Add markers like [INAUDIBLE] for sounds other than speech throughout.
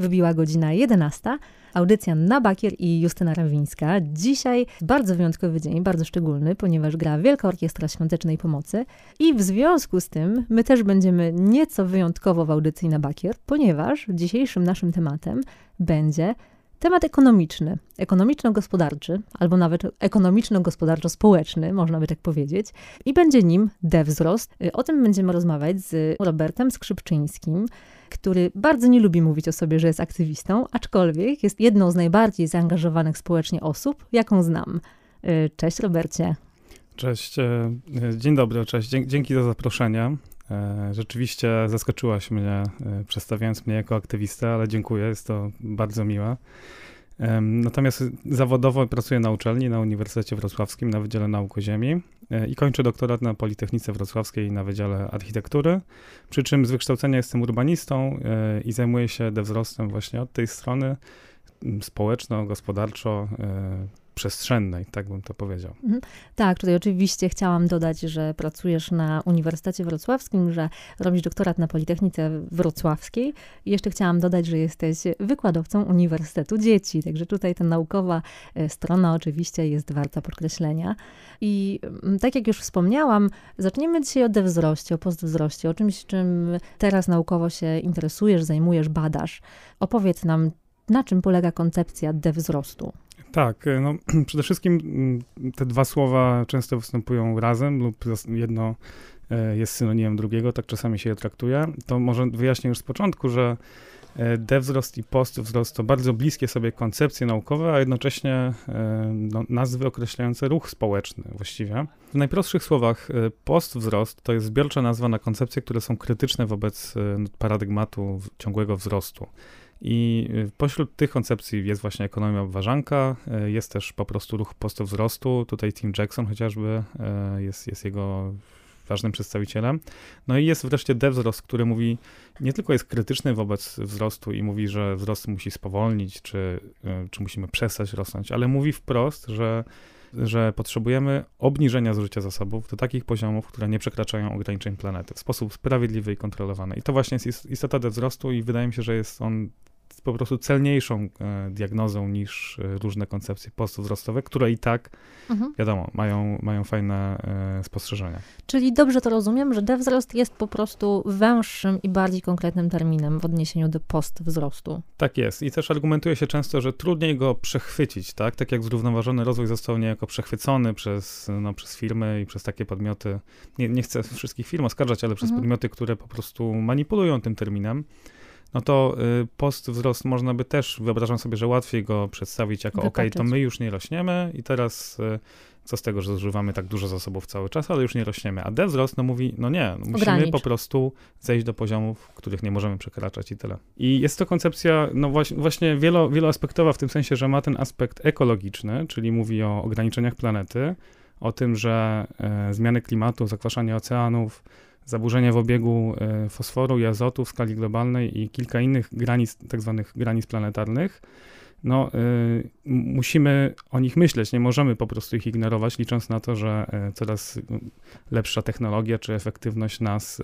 Wybiła godzina 11. Audycja na Bakier i Justyna Rawińska. Dzisiaj bardzo wyjątkowy dzień, bardzo szczególny, ponieważ gra Wielka Orkiestra Świątecznej Pomocy i w związku z tym my też będziemy nieco wyjątkowo w audycji na Bakier, ponieważ dzisiejszym naszym tematem będzie Temat ekonomiczny, ekonomiczno-gospodarczy, albo nawet ekonomiczno-gospodarczo-społeczny, można by tak powiedzieć, i będzie nim dewzrost. O tym będziemy rozmawiać z Robertem Skrzypczyńskim, który bardzo nie lubi mówić o sobie, że jest aktywistą, aczkolwiek jest jedną z najbardziej zaangażowanych społecznie osób, jaką znam. Cześć Robercie. Cześć, e, dzień dobry, cześć, dzięki za zaproszenie. E, rzeczywiście zaskoczyłaś mnie, e, przedstawiając mnie jako aktywistę, ale dziękuję, jest to bardzo miłe. Natomiast zawodowo pracuję na uczelni, na Uniwersytecie Wrocławskim, na Wydziale Nauk o Ziemi e, i kończę doktorat na Politechnice Wrocławskiej na Wydziale Architektury, przy czym z wykształcenia jestem urbanistą i zajmuję się wzrostem właśnie od tej strony społeczno, gospodarczo, przestrzennej, tak bym to powiedział. Mhm. Tak, tutaj oczywiście chciałam dodać, że pracujesz na Uniwersytecie Wrocławskim, że robisz doktorat na Politechnice Wrocławskiej i jeszcze chciałam dodać, że jesteś wykładowcą Uniwersytetu Dzieci, także tutaj ta naukowa e, strona oczywiście jest warta podkreślenia. I mm, tak jak już wspomniałam, zaczniemy dzisiaj o dewzroście, o postwzroście, o czymś, czym teraz naukowo się interesujesz, zajmujesz, badasz. Opowiedz nam, na czym polega koncepcja dewzrostu? Tak, e, no [CLEARS THROAT] przede wszystkim mm, te dwa słowa często występują razem lub jedno e, jest synonimem drugiego, tak czasami się je traktuje. To może wyjaśnię już z początku, że e, dewzrost i postwzrost to bardzo bliskie sobie koncepcje naukowe, a jednocześnie no, nazwy określające ruch społeczny właściwie. W najprostszych słowach postwzrost to jest zbiorcza nazwa na koncepcje, które są krytyczne wobec paradygmatu ciągłego wzrostu. I y, pośród tych koncepcji jest właśnie ekonomia obważanka, y, jest też po prostu ruch postwzrostu. Tutaj Tim Jackson chociażby y, jest, jest jego ważnym przedstawicielem. No i jest wreszcie devzrost, który mówi, nie tylko jest krytyczny wobec wzrostu i mówi, że wzrost musi spowolnić, czy, czy musimy przestać rosnąć, ale mówi wprost, że że potrzebujemy obniżenia zużycia zasobów do takich poziomów, które nie przekraczają ograniczeń planety w sposób sprawiedliwy i kontrolowany. I to właśnie jest istota wzrostu i wydaje mi się, że jest on po prostu celniejszą e, diagnozą niż e, różne koncepcje postwzrostowe, które i tak, mhm. wiadomo, mają, mają fajne e, spostrzeżenia. Czyli dobrze to rozumiem, że dewzrost jest po prostu węższym i bardziej konkretnym terminem w odniesieniu do postwzrostu. Tak jest. I też argumentuje się często, że trudniej go przechwycić, tak? Tak jak zrównoważony rozwój został niejako przechwycony przez, no, przez firmy i przez takie podmioty, nie, nie chcę wszystkich firm oskarżać, ale przez mhm. podmioty, które po prostu manipulują tym terminem no to y, post wzrost można by też, wyobrażam sobie, że łatwiej go przedstawić jako ok, to my już nie rośniemy i teraz y, co z tego, że zużywamy tak dużo zasobów cały czas, ale już nie rośniemy. A wzrost no mówi, no nie, no musimy Ogranicz. po prostu zejść do poziomów, których nie możemy przekraczać i tyle. I jest to koncepcja, no właśnie, właśnie wielo, wieloaspektowa w tym sensie, że ma ten aspekt ekologiczny, czyli mówi o ograniczeniach planety, o tym, że e, zmiany klimatu, zakwaszanie oceanów, zaburzenia w obiegu e, fosforu i azotu w skali globalnej i kilka innych granic, tak zwanych granic planetarnych, no, y, musimy o nich myśleć, nie możemy po prostu ich ignorować, licząc na to, że y, coraz lepsza technologia czy efektywność nas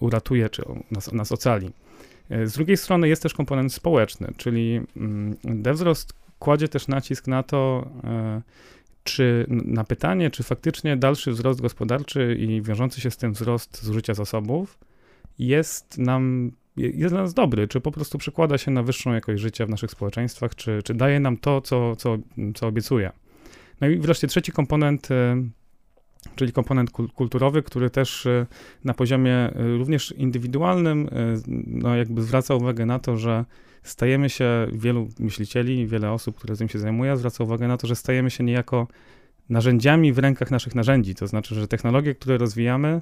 uratuje, czy nas, nas ocali. Z drugiej strony jest też komponent społeczny, czyli mm, Devzrost kładzie też nacisk na to, czy na pytanie, czy faktycznie dalszy wzrost gospodarczy i wiążący się z tym wzrost zużycia zasobów jest nam jest dla nas dobry, czy po prostu przekłada się na wyższą jakość życia w naszych społeczeństwach, czy, czy daje nam to, co, co, co obiecuje. No i wreszcie trzeci komponent, e, czyli komponent kulturowy, który też e, na poziomie e, również indywidualnym, no jakby zwraca uwagę na to, że stajemy się, wielu myślicieli, wiele osób, które tym się zajmuje, zwraca uwagę na to, że stajemy się niejako narzędziami w rękach naszych narzędzi. To znaczy, że technologie, które rozwijamy,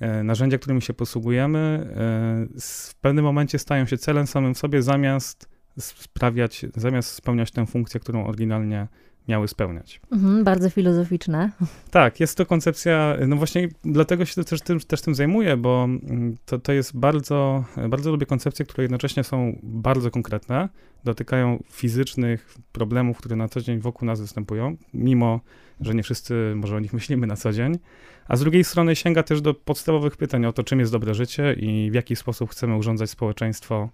e, narzędzia, którymi się posługujemy, e, w pewnym momencie stają się celem samym w sobie, zamiast sprawiać, zamiast spełniać tę funkcję, którą oryginalnie miały spełniać. Mhm, bardzo filozoficzne. Tak, jest to koncepcja, no właśnie dlatego się też tym, też tym zajmuję, bo mm, to, to jest bardzo, bardzo lubię koncepcje, które jednocześnie są bardzo konkretne, dotykają fizycznych problemów, które na co dzień wokół nas występują, mimo, że nie wszyscy może o nich myślimy na co dzień, a z drugiej strony sięga też do podstawowych pytań o to, czym jest dobre życie i w jaki sposób chcemy urządzać społeczeństwo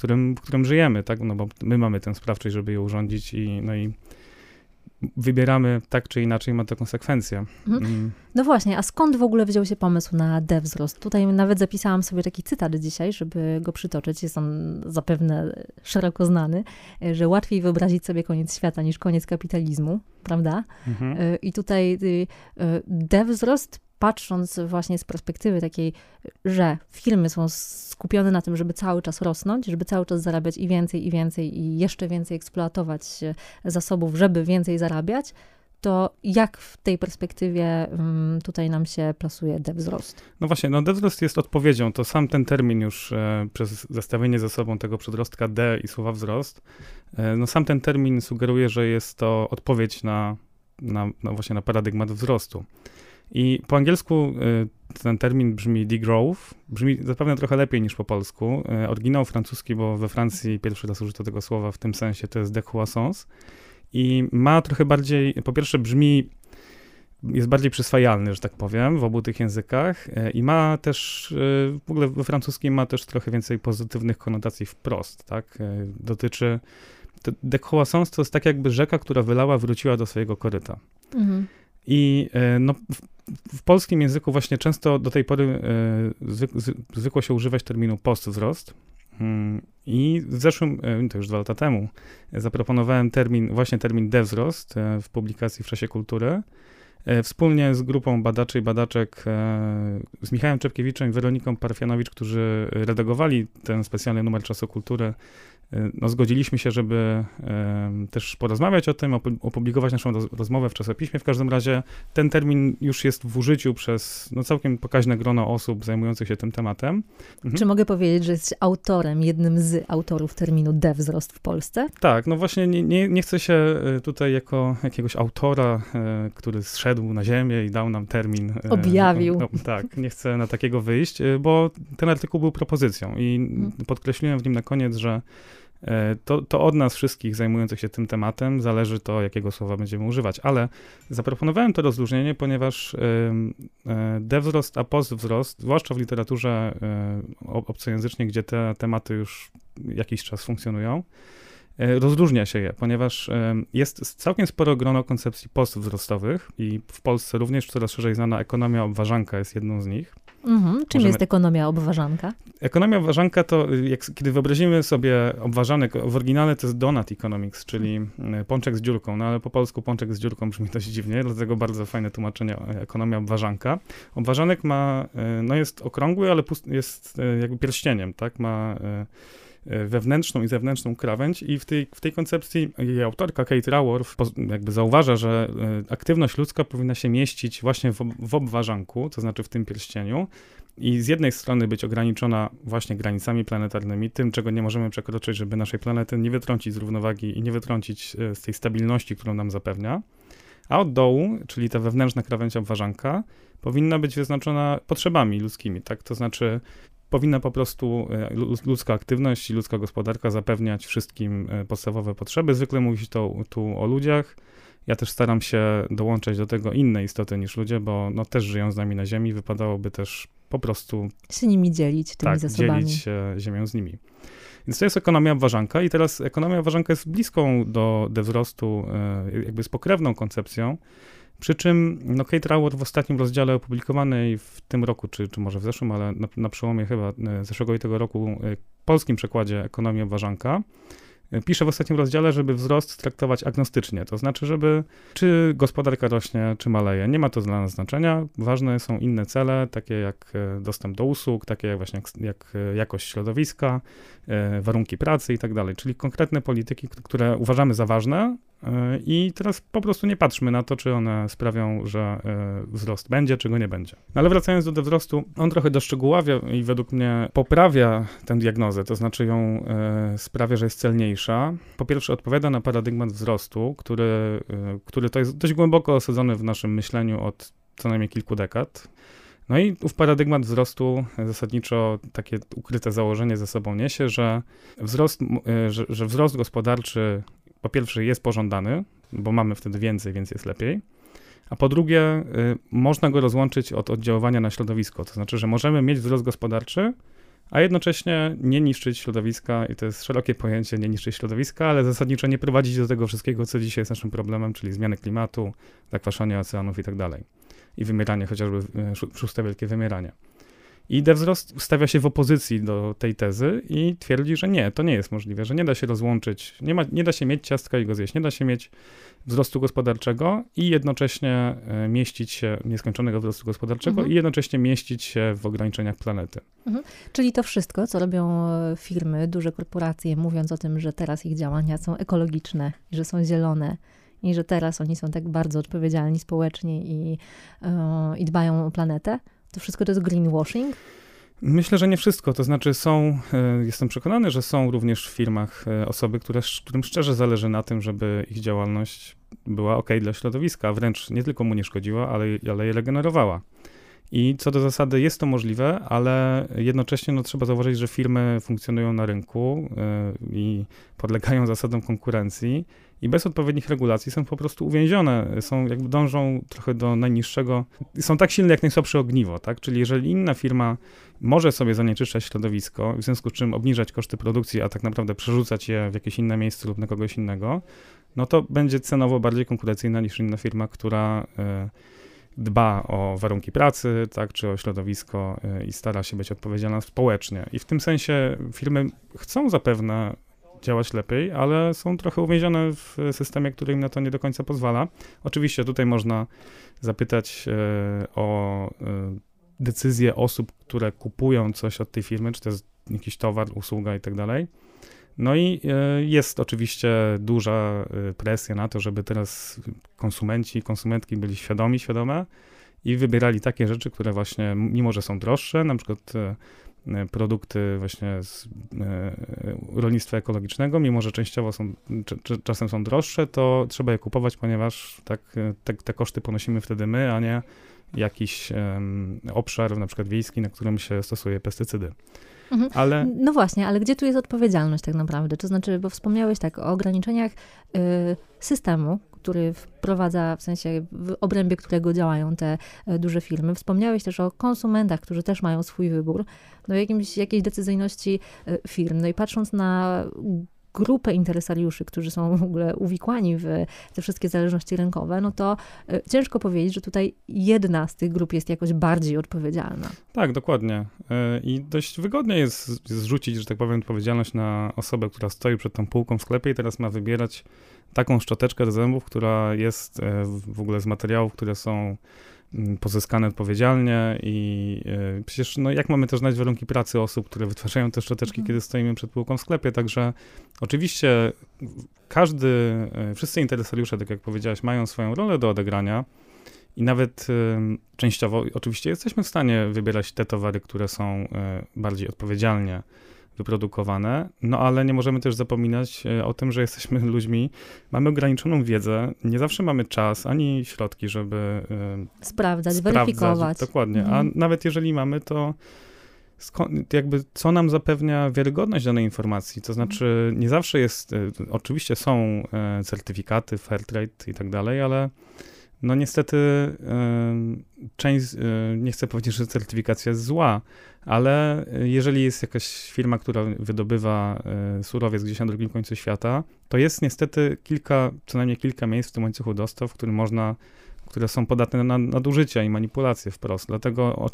którym, w którym żyjemy, tak? No bo my mamy tę sprawczość, żeby je urządzić i, no i wybieramy tak czy inaczej, ma to konsekwencje. Mhm. Mm. No właśnie, a skąd w ogóle wziął się pomysł na D-wzrost? Tutaj nawet zapisałam sobie taki cytat dzisiaj, żeby go przytoczyć. Jest on zapewne szeroko znany, że łatwiej wyobrazić sobie koniec świata niż koniec kapitalizmu, prawda? Mhm. Y, I tutaj y, y, D-wzrost patrząc właśnie z perspektywy takiej, że firmy są skupione na tym, żeby cały czas rosnąć, żeby cały czas zarabiać i więcej, i więcej, i jeszcze więcej eksploatować zasobów, żeby więcej zarabiać, to jak w tej perspektywie mm, tutaj nam się plasuje devzrost? No właśnie, no devzrost jest odpowiedzią, to sam ten termin już e, przez zestawienie ze sobą tego przedrostka D i słowa wzrost, e, no sam ten termin sugeruje, że jest to odpowiedź na, na, na właśnie na paradygmat wzrostu. I po angielsku y, ten termin brzmi degrowth, brzmi zapewne trochę lepiej niż po polsku. Y, oryginał francuski, bo we Francji pierwszy raz użyto tego słowa w tym sensie, to jest decroissance. I ma trochę bardziej, po pierwsze brzmi, jest bardziej przyswajalny, że tak powiem, w obu tych językach y, i ma też, w ogóle we francuskim ma też trochę więcej pozytywnych konotacji wprost, tak? Dotyczy, decroissance to jest tak jakby rzeka, która wylała, wróciła do swojego koryta. Mhm. I no, w polskim języku właśnie często do tej pory e, zwykło się używać terminu postwzrost. Hmm, I w zeszłym, e, to już dwa lata temu, zaproponowałem termin, właśnie termin devzrost e, w publikacji w czasie kultury. Wspólnie z grupą badaczy i badaczek, z Michałem Czepkiewiczem i Weroniką Parfianowicz, którzy redagowali ten specjalny numer Czasu Kultury, no, zgodziliśmy się, żeby też porozmawiać o tym, opublikować naszą rozmowę w czasopiśmie. W każdym razie ten termin już jest w użyciu przez no, całkiem pokaźne grono osób zajmujących się tym tematem. Mhm. Czy mogę powiedzieć, że jesteś autorem, jednym z autorów terminu D-wzrost w Polsce? Tak, no właśnie nie, nie, nie chcę się e, tutaj jako jakiegoś autora, e, który zszedł na ziemię i dał nam termin. E, Objawił. No, tak, nie chcę na takiego wyjść, bo ten artykuł był propozycją i mhm. podkreśliłem w nim na koniec, że to, to od nas wszystkich zajmujących się tym tematem zależy to, jakiego słowa będziemy używać. Ale zaproponowałem to rozróżnienie, ponieważ e, devzrost a postwzrost, zwłaszcza w literaturze e, obcojęzycznej, gdzie te tematy już jakiś czas funkcjonują, rozróżnia się je, ponieważ jest całkiem sporo grono koncepcji postwzrostowych i w Polsce również coraz szerzej znana ekonomia obważanka jest jedną z nich. Mhm. Czym Możemy... jest ekonomia obważanka? Ekonomia obważanka to, jak, kiedy wyobrazimy sobie obważanek, w oryginale to jest donut economics, czyli e, pączek z dziurką, no ale po polsku pączek z dziurką brzmi dość dziwnie, dlatego bardzo fajne tłumaczenie e, ekonomia obważanka. Obważanek ma, e, no jest okrągły, ale jest jakby pierścieniem, tak, ma wewnętrzną i zewnętrzną krawędź i w tej, w tej koncepcji jej autorka Kate Raworth jakby zauważa, że aktywność ludzka powinna się mieścić właśnie w, w obważanku, to znaczy w tym pierścieniu, i z jednej strony być ograniczona właśnie granicami planetarnymi, tym, czego nie możemy przekroczyć, żeby naszej planety nie wytrącić z równowagi i nie wytrącić e, z tej stabilności, którą nam zapewnia, a od dołu, czyli ta wewnętrzna krawędź obważanka, powinna być wyznaczona potrzebami ludzkimi, tak? To znaczy powinna po prostu e, ludzka aktywność i ludzka gospodarka zapewniać wszystkim e, podstawowe potrzeby. Zwykle mówi się to tu o ludziach, ja też staram się dołączać do tego inne istoty niż ludzie, bo no, też żyją z nami na Ziemi, wypadałoby też po prostu się nimi dzielić, tymi tak, zasobami. dzielić się ziemią z nimi. Więc to jest ekonomia obważanka i teraz ekonomia obważanka jest bliską do, do wzrostu, e, jakby z pokrewną koncepcją, przy czym no, Kate Raworth w ostatnim rozdziale opublikowanej w tym roku, czy, czy może w zeszłym, ale na, na przełomie chyba e, zeszłego i tego roku, e, polskim przekładzie ekonomii obważanka, Pisze w ostatnim rozdziale, żeby wzrost traktować agnostycznie, to znaczy, żeby czy gospodarka rośnie, czy maleje. Nie ma to dla nas znaczenia. Ważne są inne cele, takie jak e, dostęp do usług, takie jak właśnie jak e, jakość środowiska, e, warunki pracy i tak dalej. Czyli konkretne polityki, które uważamy za ważne, i teraz po prostu nie patrzmy na to, czy one sprawią, że wzrost będzie, czy go nie będzie. No ale wracając do wzrostu, on trochę doszczegóławia i według mnie poprawia tę diagnozę, to znaczy ją sprawia, że jest celniejsza. Po pierwsze odpowiada na paradygmat wzrostu, który, który to jest dość głęboko osadzony w naszym myśleniu od co najmniej kilku dekad. No i ów paradygmat wzrostu zasadniczo takie ukryte założenie ze sobą niesie, że wzrost, że, że wzrost gospodarczy po pierwsze jest pożądany, bo mamy wtedy więcej, więc jest lepiej. A po drugie, y, można go rozłączyć od oddziaływania na środowisko. To znaczy, że możemy mieć wzrost gospodarczy, a jednocześnie nie niszczyć środowiska, i to jest szerokie pojęcie, nie niszczyć środowiska, ale zasadniczo nie prowadzić do tego wszystkiego, co dzisiaj jest naszym problemem, czyli zmiany klimatu, zakwaszanie oceanów i tak dalej. I wymieranie, chociażby e, szóste wielkie wymieranie. I DevWzrost stawia się w opozycji do tej tezy i twierdzi, że nie, to nie jest możliwe, że nie da się rozłączyć, nie, ma, nie da się mieć ciastka i go zjeść, nie da się mieć wzrostu gospodarczego i jednocześnie e, mieścić się, nieskończonego wzrostu gospodarczego mhm. i jednocześnie mieścić się w ograniczeniach planety. Mhm. Czyli to wszystko, co robią e, firmy, duże korporacje, mówiąc o tym, że teraz ich działania są ekologiczne, że są zielone, i że teraz oni są tak bardzo odpowiedzialni społecznie i, yy, i dbają o planetę, to wszystko to jest greenwashing? Myślę, że nie wszystko. To znaczy są, e, jestem przekonany, że są również w firmach e, osoby, które, którym szczerze zależy na tym, żeby ich działalność była ok dla środowiska, wręcz nie tylko mu nie szkodziła, ale, ale je regenerowała. I co do zasady jest to możliwe, ale jednocześnie no, trzeba zauważyć, że firmy funkcjonują na rynku yy, i podlegają zasadom konkurencji i bez odpowiednich regulacji są po prostu uwięzione, są jakby dążą trochę do najniższego, są tak silne jak najsłabsze ogniwo, tak? Czyli jeżeli inna firma może sobie zanieczyszczać środowisko, w związku z czym obniżać koszty produkcji, a tak naprawdę przerzucać je w jakieś inne miejsce lub na kogoś innego, no to będzie cenowo bardziej konkurencyjna niż inna firma, która y, dba o warunki pracy, tak, czy o środowisko y, i stara się być odpowiedzialna społecznie. I w tym sensie firmy chcą zapewne działać lepiej, ale są trochę uwięzione w systemie, który im na to nie do końca pozwala. Oczywiście tutaj można zapytać y, o decyzje osób, które kupują coś od tej firmy, czy to jest jakiś towar, usługa i tak dalej. No i e, jest oczywiście duża e, presja na to, żeby teraz konsumenci i konsumentki byli świadomi, świadome i wybierali takie rzeczy, które właśnie, mimo że są droższe, na przykład e, produkty właśnie z rolnictwa ekologicznego, mimo że częściowo są, czasem są droższe, to trzeba je kupować, ponieważ tak, te, te koszty ponosimy wtedy my, a nie jakiś um, obszar, na przykład wiejski, na którym się stosuje pestycydy. Mhm. Ale... No właśnie, ale gdzie tu jest odpowiedzialność tak naprawdę? To znaczy, bo wspomniałeś tak o ograniczeniach y, systemu, który wprowadza, w sensie w obrębie którego działają te y, duże firmy. Wspomniałeś też o konsumentach, którzy też mają swój wybór, no jakimś, jakiejś decyzyjności y, firm. No i patrząc na grupę interesariuszy, którzy są w ogóle uwikłani w te wszystkie zależności rynkowe, no to e, ciężko powiedzieć, że tutaj jedna z tych grup jest jakoś bardziej odpowiedzialna. Tak, dokładnie. E, I dość wygodnie jest zrzucić, że tak powiem, odpowiedzialność na osobę, która stoi przed tą półką w sklepie i teraz ma wybierać taką szczoteczkę do zębów, która jest e, w ogóle z materiałów, które są pozyskane odpowiedzialnie i y, przecież no, jak mamy też znać warunki pracy osób, które wytwarzają te szczoteczki, mhm. kiedy stoimy przed półką w sklepie, także oczywiście każdy, y, wszyscy interesariusze, tak jak powiedziałaś, mają swoją rolę do odegrania i nawet y, częściowo oczywiście jesteśmy w stanie wybierać te towary, które są bardziej odpowiedzialnie wyprodukowane, no ale nie możemy też zapominać e, o tym, że jesteśmy [LAUGHS] ludźmi, mamy ograniczoną wiedzę, nie zawsze mamy czas ani środki, żeby e, sprawdzać, sprawdzać. weryfikować. Dokładnie, mhm. a nawet jeżeli mamy, to jakby co nam zapewnia wiarygodność danej informacji, to znaczy nie zawsze jest, e, oczywiście są certyfikaty, Fairtrade i tak dalej, ale no niestety część, nie chcę powiedzieć, że certyfikacja jest zła, ale jeżeli jest jakaś firma, która wydobywa e, surowiec gdzieś na drugim końcu świata, to jest niestety kilka, co najmniej kilka miejsc w tym łańcuchu dostaw, w którym można które są podatne na nadużycia i manipulacje wprost. Dlatego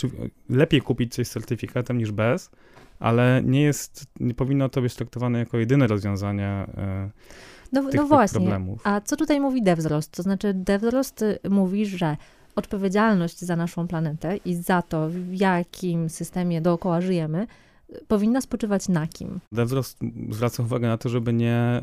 lepiej kupić coś z certyfikatem niż bez, ale nie jest, nie powinno to być traktowane jako jedyne rozwiązanie e, no, tych, no właśnie. problemów. A co tutaj mówi DevWzrost? To znaczy DevWzrost y, mówi, że odpowiedzialność za naszą planetę i za to, w jakim systemie dookoła żyjemy, powinna spoczywać na kim? DevWzrost zwraca uwagę na to, żeby nie e,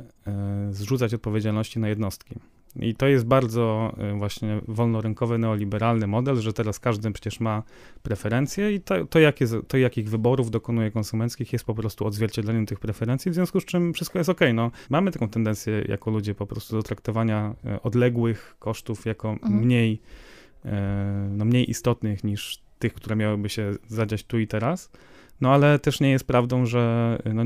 zrzucać odpowiedzialności na jednostki. I to jest bardzo e, właśnie wolnorynkowy, neoliberalny model, że teraz każdy przecież ma preferencje i to, to, jakie, to jakich wyborów dokonuje konsumenckich jest po prostu odzwierciedleniem tych preferencji, w związku z czym wszystko jest ok. No, mamy taką tendencję jako ludzie po prostu do traktowania e, odległych kosztów jako mhm. mniej, e, no, mniej istotnych niż tych, które miałyby się zadziać tu i teraz. No ale też nie jest prawdą, że no,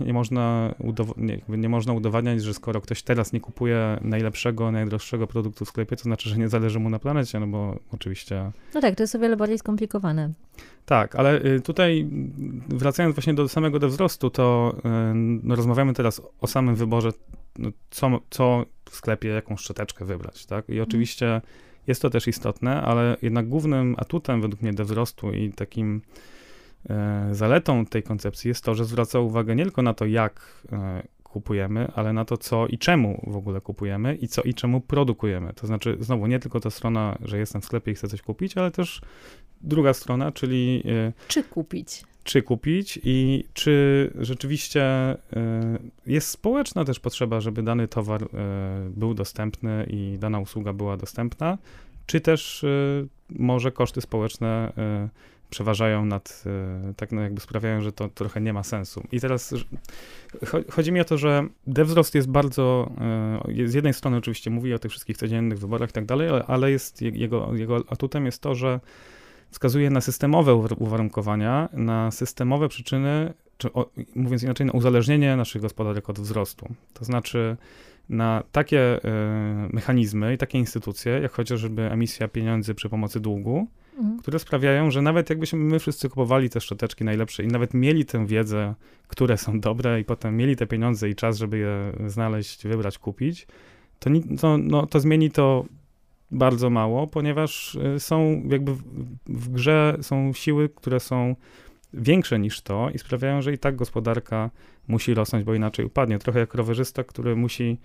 nie, można nie, nie, można udowadniać, że skoro ktoś teraz nie kupuje najlepszego, najdroższego produktu w sklepie, to znaczy, że nie zależy mu na planecie, no bo oczywiście... No tak, to jest o wiele bardziej skomplikowane. Tak, ale y, tutaj wracając właśnie do samego do wzrostu, to no, rozmawiamy teraz o samym wyborze, no, co, co w sklepie, jaką szczoteczkę wybrać, tak? I mhm. oczywiście jest to też istotne, ale jednak głównym atutem według mnie do wzrostu i takim e, zaletą tej koncepcji jest to, że zwraca uwagę nie tylko na to, jak e, kupujemy, ale na to, co i czemu w ogóle kupujemy i co i czemu produkujemy. To znaczy, znowu, nie tylko ta strona, że jestem w sklepie i chcę coś kupić, ale też druga strona, czyli. E, czy kupić? Czy kupić i czy rzeczywiście e, jest społeczna też potrzeba, żeby dany towar e, był dostępny i dana usługa była dostępna, czy też może koszty społeczne przeważają nad, tak no jakby sprawiają, że to trochę nie ma sensu. I teraz chodzi mi o to, że wzrost jest bardzo, z jednej strony oczywiście mówi o tych wszystkich codziennych wyborach i tak dalej, ale jest jego, jego atutem jest to, że wskazuje na systemowe uwarunkowania, na systemowe przyczyny, czy o, mówiąc inaczej, na uzależnienie naszych gospodarek od wzrostu. To znaczy na takie y, mechanizmy i takie instytucje, jak chociażby emisja pieniędzy przy pomocy długu, mhm. które sprawiają, że nawet jakbyśmy my wszyscy kupowali te szczoteczki najlepsze i nawet mieli tę wiedzę, które są dobre i potem mieli te pieniądze i czas, żeby je znaleźć, wybrać, kupić, to, to, no, to zmieni to bardzo mało, ponieważ y, są jakby w, w grze są siły, które są większe niż to i sprawiają, że i tak gospodarka musi rosnąć, bo inaczej upadnie. Trochę jak rowerzysta, który musi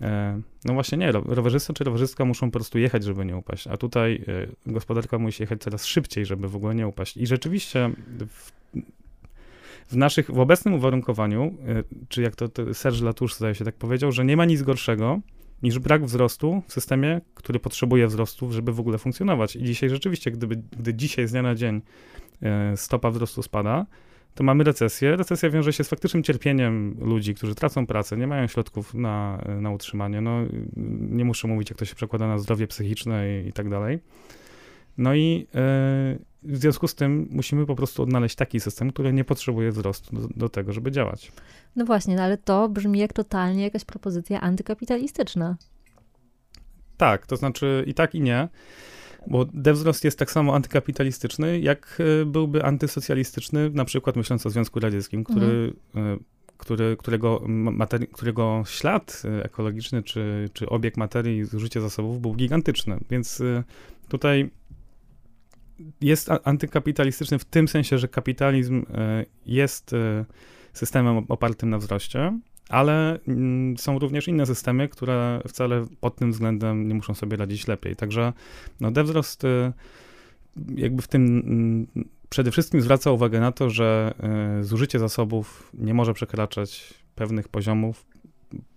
e, no właśnie nie, rowerzysta czy rowerzystka muszą po prostu jechać, żeby nie upaść, a tutaj e, gospodarka musi jechać coraz szybciej, żeby w ogóle nie upaść. I rzeczywiście w, w naszych, w obecnym uwarunkowaniu, e, czy jak to, to Serge Latouche zdaje się tak powiedział, że nie ma nic gorszego, niż brak wzrostu w systemie, który potrzebuje wzrostu, żeby w ogóle funkcjonować. I dzisiaj rzeczywiście, gdyby, gdy dzisiaj z dnia na dzień e, stopa wzrostu spada, to mamy recesję. Recesja wiąże się z faktycznym cierpieniem ludzi, którzy tracą pracę, nie mają środków na, na utrzymanie. No, nie muszę mówić, jak to się przekłada na zdrowie psychiczne i, i tak dalej. No i e, w związku z tym musimy po prostu odnaleźć taki system, który nie potrzebuje wzrostu do, do tego, żeby działać. No właśnie, no ale to brzmi jak totalnie jakaś propozycja antykapitalistyczna. Tak, to znaczy i tak, i nie. Bo dewzrost jest tak samo antykapitalistyczny, jak e, byłby antysocjalistyczny, na przykład myśląc o Związku Radzieckim, który, mhm. E, który, którego, materi- którego ślad ekologiczny czy, czy obieg materii, zużycie zasobów był gigantyczny. Więc tutaj jest antykapitalistyczny w tym sensie, że kapitalizm e, jest e, systemem opartym na wzroście, ale mm, są również inne systemy, które wcale pod tym względem nie muszą sobie radzić lepiej. Także no, dewzrost e, jakby w tym mm, przede wszystkim zwraca uwagę na to, że zużycie zasobów nie może przekraczać pewnych poziomów,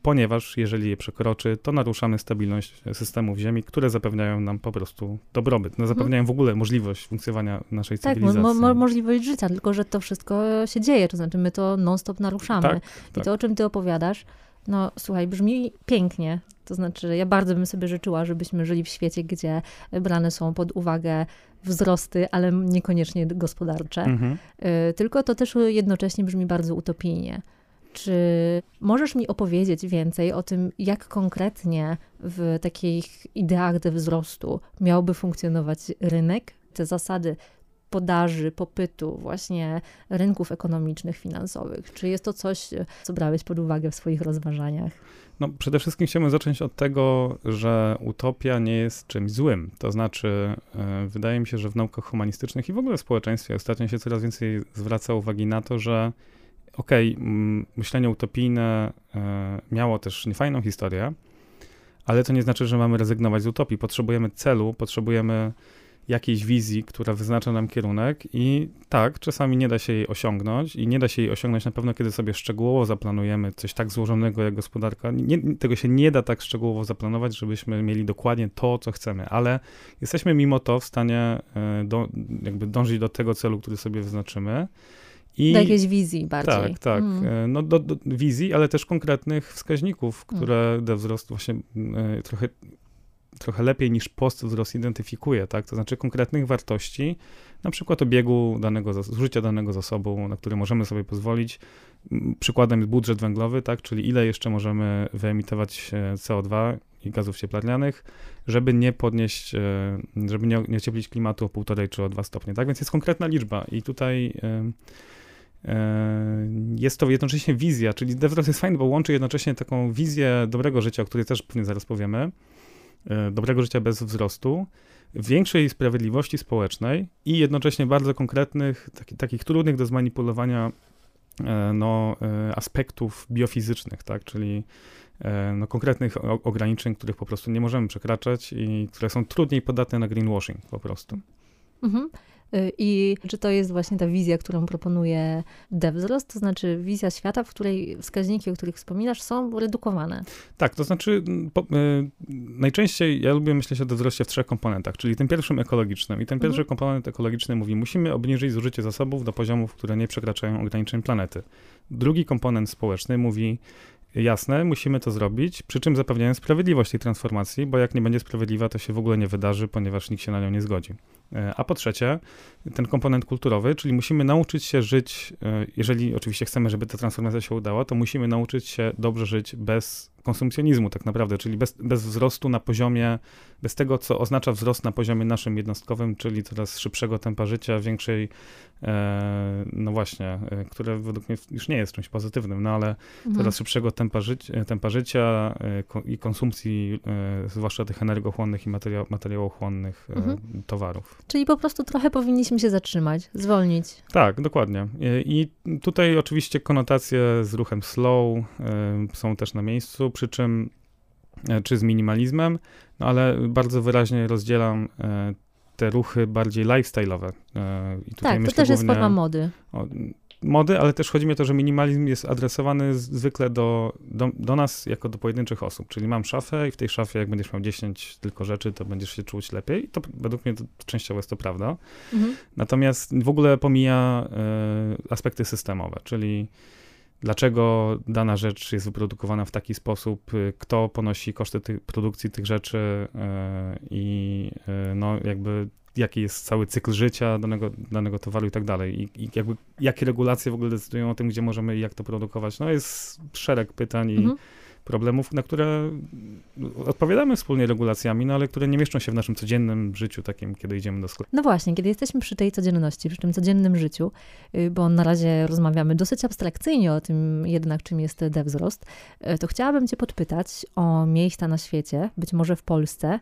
ponieważ jeżeli je przekroczy, to naruszamy stabilność systemów Ziemi, które zapewniają nam po prostu dobrobyt, no, zapewniają w ogóle możliwość funkcjonowania naszej tak, cywilizacji. Tak, mo możliwość życia, tylko że to wszystko się dzieje, to znaczy my to non-stop naruszamy. Tak, I tak. to, o czym ty opowiadasz, no słuchaj, brzmi pięknie. To znaczy, ja bardzo bym sobie życzyła, żebyśmy żyli w świecie, gdzie brane są pod uwagę wzrosty, ale niekoniecznie gospodarcze. Mhm. Y, tylko to też jednocześnie brzmi bardzo utopijnie. Czy możesz mi opowiedzieć więcej o tym, jak konkretnie w takich ideach wzrostu miałby funkcjonować rynek? Te zasady podaży, popytu, właśnie rynków ekonomicznych, finansowych. Czy jest to coś, co brałeś pod uwagę w swoich rozważaniach? No, przede wszystkim chciałbym zacząć od tego, że utopia nie jest czymś złym. To znaczy, yy, wydaje mi się, że w naukach humanistycznych i w ogóle w społeczeństwie ostatnio się coraz więcej zwraca uwagi na to, że okej, okay, myślenie utopijne e, miało też niefajną historię, ale to nie znaczy, że mamy rezygnować z utopii. Potrzebujemy celu, potrzebujemy jakiejś wizji, która wyznacza nam kierunek i tak, czasami nie da się jej osiągnąć i nie da się jej osiągnąć na pewno, kiedy sobie szczegółowo zaplanujemy coś tak złożonego jak gospodarka. Nie, tego się nie da tak szczegółowo zaplanować, żebyśmy mieli dokładnie to, co chcemy, ale jesteśmy mimo to w stanie e, do, jakby dążyć do tego celu, który sobie wyznaczymy. I, do jakiejś wizji bardziej. Tak, tak. Mm. No do, do, wizji, ale też konkretnych wskaźników, które mm. wzrost właśnie y, trochę trochę lepiej niż post wzrost identyfikuje, tak? To znaczy konkretnych wartości, na przykład obiegu danego, zużycia danego zasobu, na który możemy sobie pozwolić. Przykładem jest budżet węglowy, tak? Czyli ile jeszcze możemy wyemitować e, CO2 i gazów cieplarnianych, żeby nie podnieść, żeby nie, nie ocieplić klimatu o półtorej czy o dwa stopnie, tak? Więc jest konkretna liczba i tutaj jest to jednocześnie wizja, czyli DevRels jest fajny, bo łączy jednocześnie taką wizję dobrego życia, o której też pewnie zaraz powiemy, E, dobrego życia bez wzrostu, większej sprawiedliwości społecznej i jednocześnie bardzo konkretnych, taki, takich trudnych do zmanipulowania e, no, e, aspektów biofizycznych, tak, czyli no, konkretnych ograniczeń, których po prostu nie możemy przekraczać i które są trudniej podatne na greenwashing po prostu. Mhm. Y, I czy to jest właśnie ta wizja, którą proponuje DevWzrost, to znaczy wizja świata, w której wskaźniki, o których wspominasz, są redukowane? Tak, to znaczy po, y, najczęściej ja lubię myśleć o DevWzroście w trzech komponentach, czyli tym pierwszym ekologicznym. I ten pierwszy mhm. komponent ekologiczny mówi, musimy obniżyć zużycie zasobów do poziomów, które nie przekraczają ograniczeń planety. Drugi komponent społeczny mówi, jasne, musimy to zrobić, przy czym zapewniając sprawiedliwość tej transformacji, bo jak nie będzie sprawiedliwa, to się w ogóle nie wydarzy, ponieważ nikt się na nią nie zgodzi. E, a po trzecie, ten komponent kulturowy, czyli musimy nauczyć się żyć, e, jeżeli oczywiście chcemy, żeby ta transformacja się udała, to musimy nauczyć się dobrze żyć bez konsumpcjonizmu tak naprawdę, czyli bez, bez wzrostu na poziomie, bez tego, co oznacza wzrost na poziomie naszym jednostkowym, czyli coraz szybszego tempa życia, większej, e, no właśnie, które według mnie już nie jest czymś pozytywnym, no ale mhm. coraz szybszego tempa, życia, tempa życia i konsumpcji, zwłaszcza tych energochłonnych i materiał, materiałochłonnych mhm. towarów. Czyli po prostu trochę powinniśmy się zatrzymać, zwolnić. Tak, dokładnie. I tutaj oczywiście konotacje z ruchem slow są też na miejscu, przy czym e, czy z minimalizmem, no ale bardzo wyraźnie rozdzielam e, te ruchy bardziej lifestyle'owe. E, I tutaj tak, to też jest forma mody. O, mody, ale też chodzi mi o to, że minimalizm jest adresowany zwykle do, do, do, nas jako do pojedynczych osób. Czyli mam szafę i w tej szafie, jak będziesz miał 10 tylko rzeczy, to będziesz się czuć lepiej. I to według mnie to, częściowo jest to prawda. Mhm. Natomiast w ogóle pomija y, aspekty systemowe, czyli dlaczego dana rzecz jest wyprodukowana w taki sposób, y, kto ponosi koszty ty produkcji tych rzeczy y, i y, no jakby jaki jest cały cykl życia danego, danego towaru i tak dalej. I, I, jakby jakie regulacje w ogóle decydują o tym, gdzie możemy i jak to produkować. No jest szereg pytań i mhm problemów, na które odpowiadamy wspólnie regulacjami, no ale które nie mieszczą się w naszym codziennym życiu, takim, kiedy idziemy do sklepu. No właśnie, kiedy jesteśmy przy tej codzienności, przy tym codziennym życiu, y, bo na razie rozmawiamy dosyć abstrakcyjnie o tym jednak, czym jest devwzrost, y, to chciałabym cię podpytać o miejsca na świecie, być może w Polsce,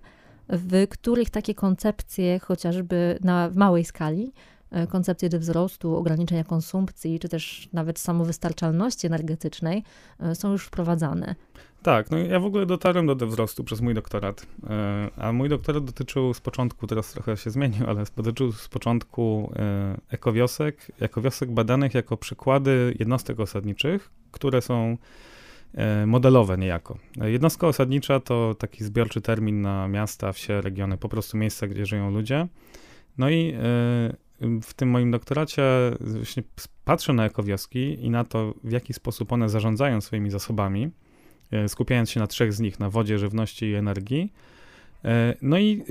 w których takie koncepcje, chociażby na, w małej skali, y, koncepcje wzrostu, ograniczenia konsumpcji, czy też nawet samowystarczalności energetycznej są już wprowadzane. Tak, no ja w ogóle dotarłem do wzrostu przez mój doktorat, e, a mój doktorat dotyczył z początku, teraz trochę się zmienił, ale dotyczył z początku e, ekowiosek, ekowiosek badanych jako przykłady jednostek osadniczych, które są e, modelowe niejako. Jednostka osadnicza to taki zbiorczy termin na miasta, wsie, regiony, po prostu miejsca, gdzie żyją ludzie. No i w tym moim doktoracie właśnie patrzę na ekowioski i na to, w jaki sposób one zarządzają swoimi zasobami E, skupiając się na trzech z nich, na wodzie, żywności i energii. E, no i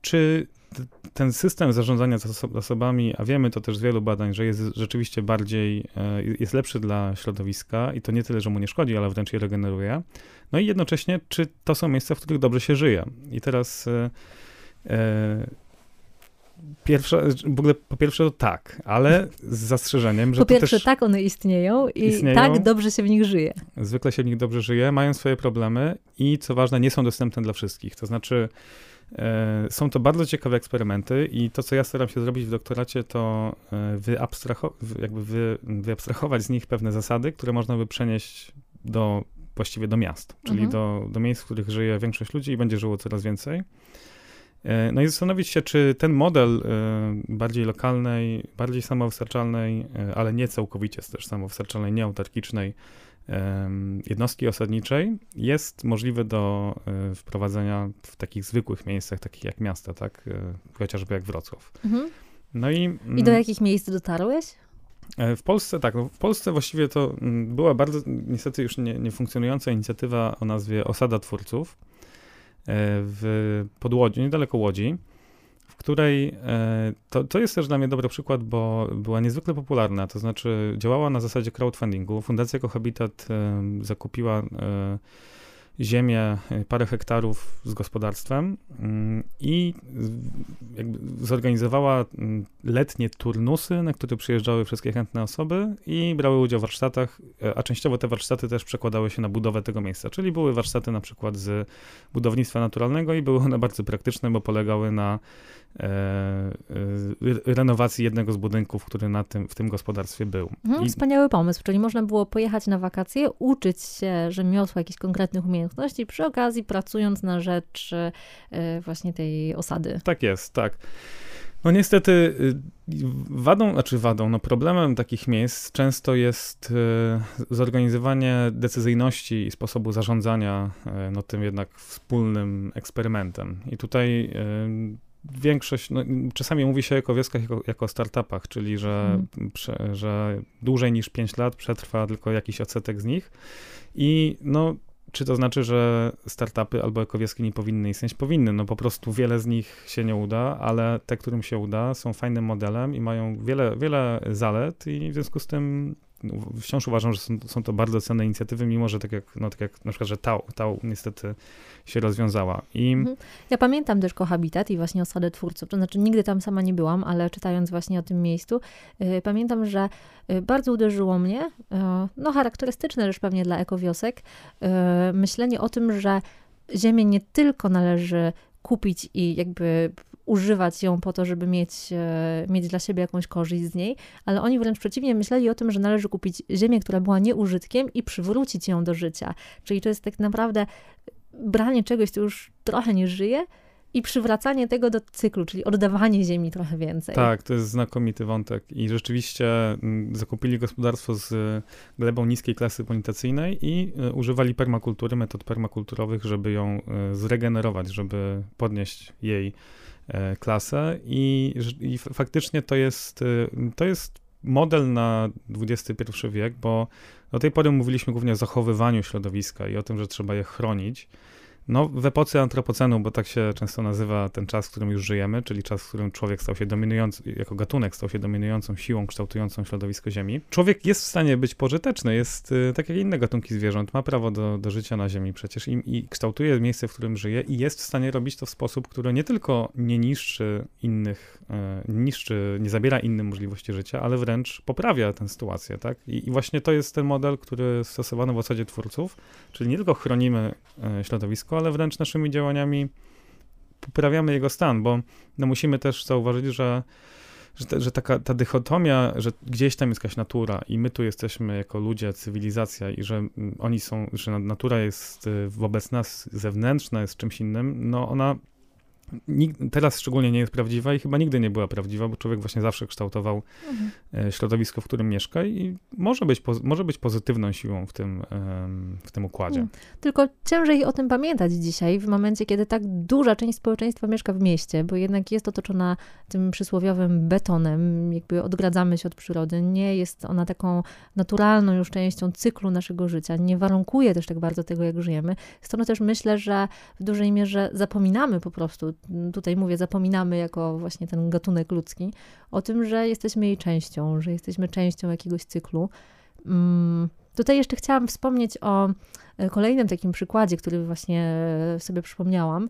czy ten system zarządzania zasobami, a wiemy to też z wielu badań, że jest rzeczywiście bardziej, e, jest lepszy dla środowiska i to nie tyle, że mu nie szkodzi, ale wręcz je regeneruje. No i jednocześnie, czy to są miejsca, w których dobrze się żyje. I teraz Pierwsze, w ogóle po pierwsze to tak, ale z zastrzeżeniem, że Po pierwsze tak one istnieją i istnieją, tak dobrze się w nich żyje. Zwykle się w nich dobrze żyje, mają swoje problemy i co ważne, nie są dostępne dla wszystkich. To znaczy e, są to bardzo ciekawe eksperymenty i to, co ja staram się zrobić w doktoracie, to e, wyabstraho- jakby wy, wyabstrahować z nich pewne zasady, które można by przenieść do, właściwie do miast, czyli mhm. do, do miejsc, w których żyje większość ludzi i będzie żyło coraz więcej. E, no i zastanowić się, czy ten model e, bardziej lokalnej, bardziej samowystarczalnej, e, ale nie całkowicie też samowystarczalnej, nieautarkicznej jednostki osadniczej jest możliwy do wprowadzenia w takich zwykłych miejscach, takich jak miasta, tak? Chociażby jak Wrocław. Mhm. No i, I do mm, jakich miejsc dotarłeś? W Polsce tak, no w Polsce właściwie to mm, była bardzo niestety już nie, nie funkcjonująca inicjatywa o nazwie Osada Twórców, w podłodzi, niedaleko Łodzi, której e, to, to jest też dla mnie dobry przykład, bo była niezwykle popularna, to znaczy działała na zasadzie crowdfundingu. Fundacja Cohabitat zakupiła ziemię, e, parę hektarów z gospodarstwem mm, i zorganizowała mm, letnie turnusy, na które przyjeżdżały wszystkie chętne osoby i brały udział w warsztatach, e, a częściowo te warsztaty też przekładały się na budowę tego miejsca, czyli były warsztaty na przykład z budownictwa naturalnego i były one bardzo praktyczne, bo polegały na e, e, renowacji jednego z budynków, który na tym, w tym gospodarstwie był. Mhm, I... Wspaniały pomysł, czyli można było pojechać na wakacje, uczyć się rzemiosła jakichś konkretnych umiejętności, przy okazji pracując na rzecz e, właśnie tej osady. Tak jest, tak. No niestety y, wadą, znaczy wadą, no problemem takich miejsc często jest y, zorganizowanie decyzyjności i sposobu zarządzania y, no, tym jednak wspólnym eksperymentem. I tutaj większość, no, czasami mówi się o ekowioskach jako, jako o startupach, czyli że, hmm. prze, że dłużej niż 5 lat przetrwa tylko jakiś odsetek z nich. I no, czy to znaczy, że startupy albo ekowioski nie powinny istnieć? Powinny, no po prostu wiele z nich się nie uda, ale te, którym się uda, są fajnym modelem i mają wiele, wiele zalet i w związku z tym wciąż uważam, że są, są, to bardzo cenne inicjatywy, mimo że tak jak, no, tak jak na przykład, że Tau, Tau niestety się rozwiązała. I... Mhm. Ja pamiętam też Kohabitat i właśnie osadę twórców, to znaczy nigdy tam sama nie byłam, ale czytając właśnie o tym miejscu, yy, pamiętam, że yy, bardzo uderzyło mnie, yy, no charakterystyczne też pewnie dla ekowiosek, y, myślenie o tym, że ziemię nie tylko należy kupić i jakby używać ją po to, żeby mieć, e, mieć dla siebie jakąś korzyść z niej, ale oni wręcz przeciwnie myśleli o tym, że należy kupić ziemię, która była nieużytkiem i przywrócić ją do życia. Czyli to jest tak naprawdę branie czegoś, co już trochę nie żyje, i przywracanie tego do cyklu, czyli oddawanie ziemi trochę więcej. Tak, to jest znakomity wątek. I rzeczywiście mm, zakupili gospodarstwo z glebą niskiej klasy bonitacyjnej i e, używali permakultury, metod permakulturowych, żeby ją e, zregenerować, żeby podnieść jej E, klasę i, i faktycznie to jest, e, to jest model na XXI wiek, bo do tej pory mówiliśmy głównie o zachowywaniu środowiska i o tym, że trzeba je chronić. No, w epoce antropocenu, bo tak się często nazywa ten czas, w którym już żyjemy, czyli czas, w którym człowiek stał się dominujący, jako gatunek stał się dominującą siłą kształtującą środowisko Ziemi. Człowiek jest w stanie być pożyteczny, jest y, tak jak inne gatunki zwierząt, ma prawo do, do życia na Ziemi przecież i, i kształtuje miejsce, w którym żyje i jest w stanie robić to w sposób, który nie tylko nie niszczy innych, nie niszczy, nie zabiera innym możliwości życia, ale wręcz poprawia tę sytuację, tak? I, I, właśnie to jest ten model, który stosowano w osadzie twórców, czyli nie tylko chronimy e, ale wręcz naszymi działaniami poprawiamy jego stan, bo no musimy też zauważyć, że, że, te, że taka ta dychotomia, że gdzieś tam jest jakaś natura i my tu jesteśmy jako ludzie, cywilizacja i że oni są, że natura jest y, wobec nas zewnętrzna, jest czymś innym, no ona teraz szczególnie nie jest prawdziwa i chyba nigdy nie była prawdziwa, bo człowiek właśnie zawsze kształtował mhm. E, środowisko, w którym mieszka i może być, może być pozytywną siłą w tym, w tym układzie. Hmm. Tylko ciężej o tym pamiętać dzisiaj, w momencie, kiedy tak duża część społeczeństwa mieszka w mieście, bo jednak jest otoczona tym przysłowiowym betonem, jakby odgradzamy się od przyrody, nie jest ona taką naturalną już częścią cyklu naszego życia, nie warunkuje też tak bardzo tego, jak żyjemy. Stąd też myślę, że w dużej mierze zapominamy po prostu tutaj mówię, zapominamy jako właśnie ten gatunek ludzki, o tym, że jesteśmy jej częścią, że jesteśmy częścią jakiegoś cyklu. Mm, tutaj jeszcze chciałam wspomnieć o e, kolejnym takim przykładzie, który właśnie sobie przypomniałam.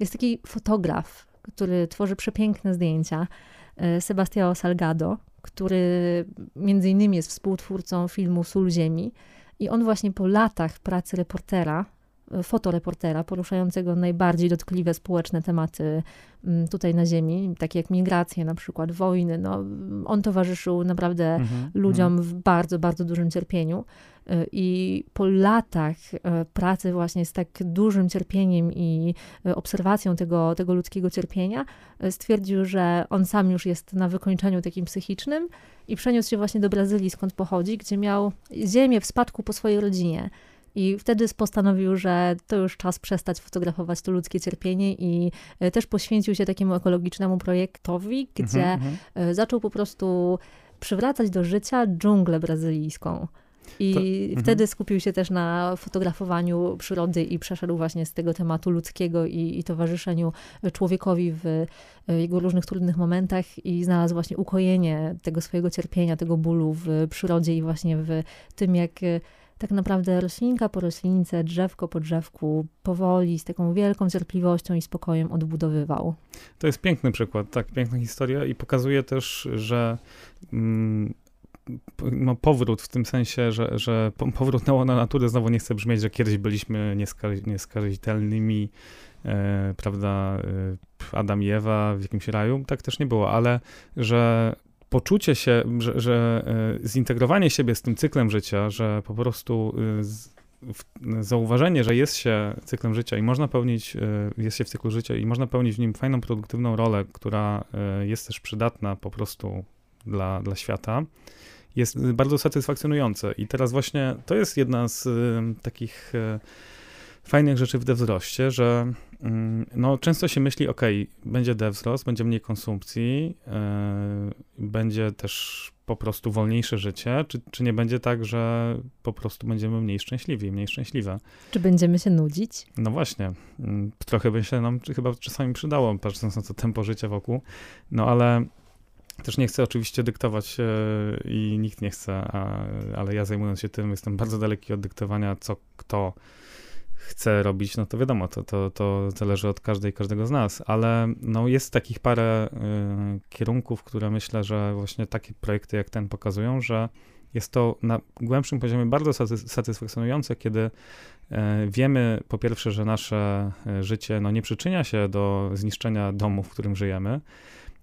Jest taki fotograf, który tworzy przepiękne zdjęcia, e, Sebastiao Salgado, który między innymi jest współtwórcą filmu Sól Ziemi. I on właśnie po latach pracy reportera fotoreportera poruszającego najbardziej dotkliwe społeczne tematy mm, tutaj na Ziemi, takie jak migracje, na przykład wojny. No, on towarzyszył naprawdę mhm, ludziom mhm. w bardzo, bardzo dużym cierpieniu. Y, I po latach y, pracy właśnie z tak dużym cierpieniem i y, obserwacją tego, tego ludzkiego cierpienia, stwierdził, że on sam już jest na wykończeniu takim psychicznym i przeniósł się właśnie do Brazylii, skąd pochodzi, gdzie miał ziemię w spadku po swojej rodzinie. I wtedy postanowił, że to już czas przestać fotografować to ludzkie cierpienie i e, też poświęcił się takiemu ekologicznemu projektowi, gdzie mm -hmm. zaczął po prostu przywracać do życia dżunglę brazylijską. I to, mhm. wtedy skupił się też na fotografowaniu przyrody i przeszedł właśnie z tego tematu ludzkiego i, i towarzyszeniu człowiekowi w e, jego różnych trudnych momentach i znalazł właśnie ukojenie tego swojego cierpienia, tego bólu w przyrodzie i właśnie w tym, jak e, tak naprawdę roślinka po roślince, drzewko po drzewku, powoli, z taką wielką cierpliwością i spokojem odbudowywał. To jest piękny przykład, tak, piękna historia i pokazuje też, że mm, no, powrót w tym sensie, że, że powrót na natury znowu nie chce brzmieć, że kiedyś byliśmy nieskazitelnymi, e, prawda, e, Adam i Ewa w jakimś raju, tak też nie było, ale że poczucie się, że, że e, zintegrowanie siebie z tym cyklem życia, że po prostu e, zauważenie, że jest się cyklem życia i można pełnić, e, jest się w cyklu życia i można pełnić w nim fajną, produktywną rolę, która jest też przydatna po prostu dla, dla świata, jest bardzo satysfakcjonujące. I teraz właśnie to jest jedna z takich fajnych rzeczy w wzroście, że mm, no, często się myśli, ok, będzie wzrost, będzie mniej konsumpcji, yy, będzie też po prostu wolniejsze życie, czy, czy nie będzie tak, że po prostu będziemy mniej szczęśliwi, mniej szczęśliwe? Czy będziemy się nudzić? No właśnie, mm, trochę by się nam chyba czasami przydało, patrząc na to tempo życia wokół, no ale też nie chcę oczywiście dyktować i nikt nie chce, a, ale ja zajmując się tym jestem bardzo daleki od dyktowania, co kto chce robić, no to wiadomo, to, to, to zależy od każdej, każdego z nas, ale no jest takich parę y, kierunków, które myślę, że właśnie takie projekty jak ten pokazują, że jest to na głębszym poziomie bardzo satysfakcjonujące, kiedy y, wiemy po pierwsze, że nasze y, życie no, nie przyczynia się do zniszczenia domu, w którym żyjemy,